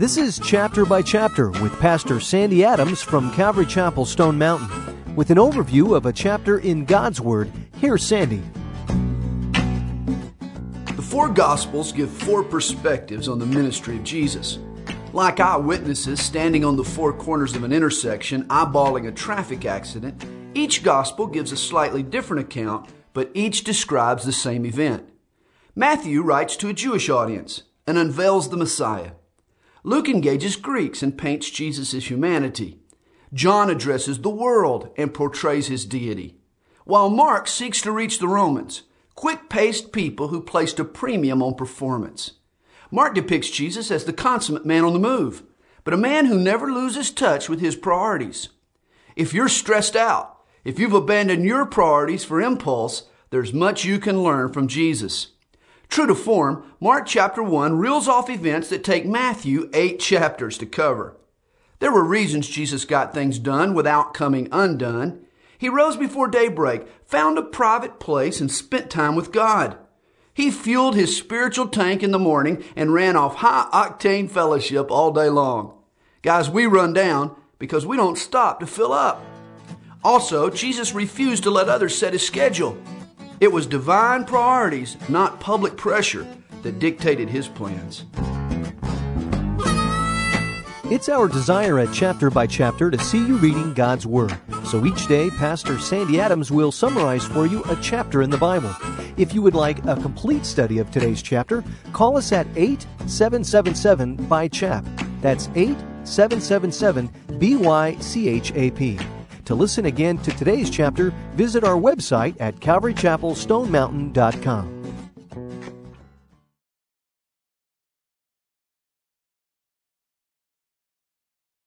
This is Chapter by Chapter with Pastor Sandy Adams from Calvary Chapel, Stone Mountain. With an overview of a chapter in God's Word, here's Sandy. The four Gospels give four perspectives on the ministry of Jesus. Like eyewitnesses standing on the four corners of an intersection eyeballing a traffic accident, each Gospel gives a slightly different account, but each describes the same event. Matthew writes to a Jewish audience and unveils the Messiah. Luke engages Greeks and paints Jesus' humanity. John addresses the world and portrays his deity. While Mark seeks to reach the Romans, quick paced people who placed a premium on performance. Mark depicts Jesus as the consummate man on the move, but a man who never loses touch with his priorities. If you're stressed out, if you've abandoned your priorities for impulse, there's much you can learn from Jesus. True to form, Mark chapter 1 reels off events that take Matthew eight chapters to cover. There were reasons Jesus got things done without coming undone. He rose before daybreak, found a private place, and spent time with God. He fueled his spiritual tank in the morning and ran off high octane fellowship all day long. Guys, we run down because we don't stop to fill up. Also, Jesus refused to let others set his schedule. It was divine priorities, not public pressure, that dictated his plans. It's our desire at Chapter by Chapter to see you reading God's Word. So each day, Pastor Sandy Adams will summarize for you a chapter in the Bible. If you would like a complete study of today's chapter, call us at 8777 by chap. That's 8777 BYCHAP. To listen again to today's chapter, visit our website at calvarychapelstonemountain.com.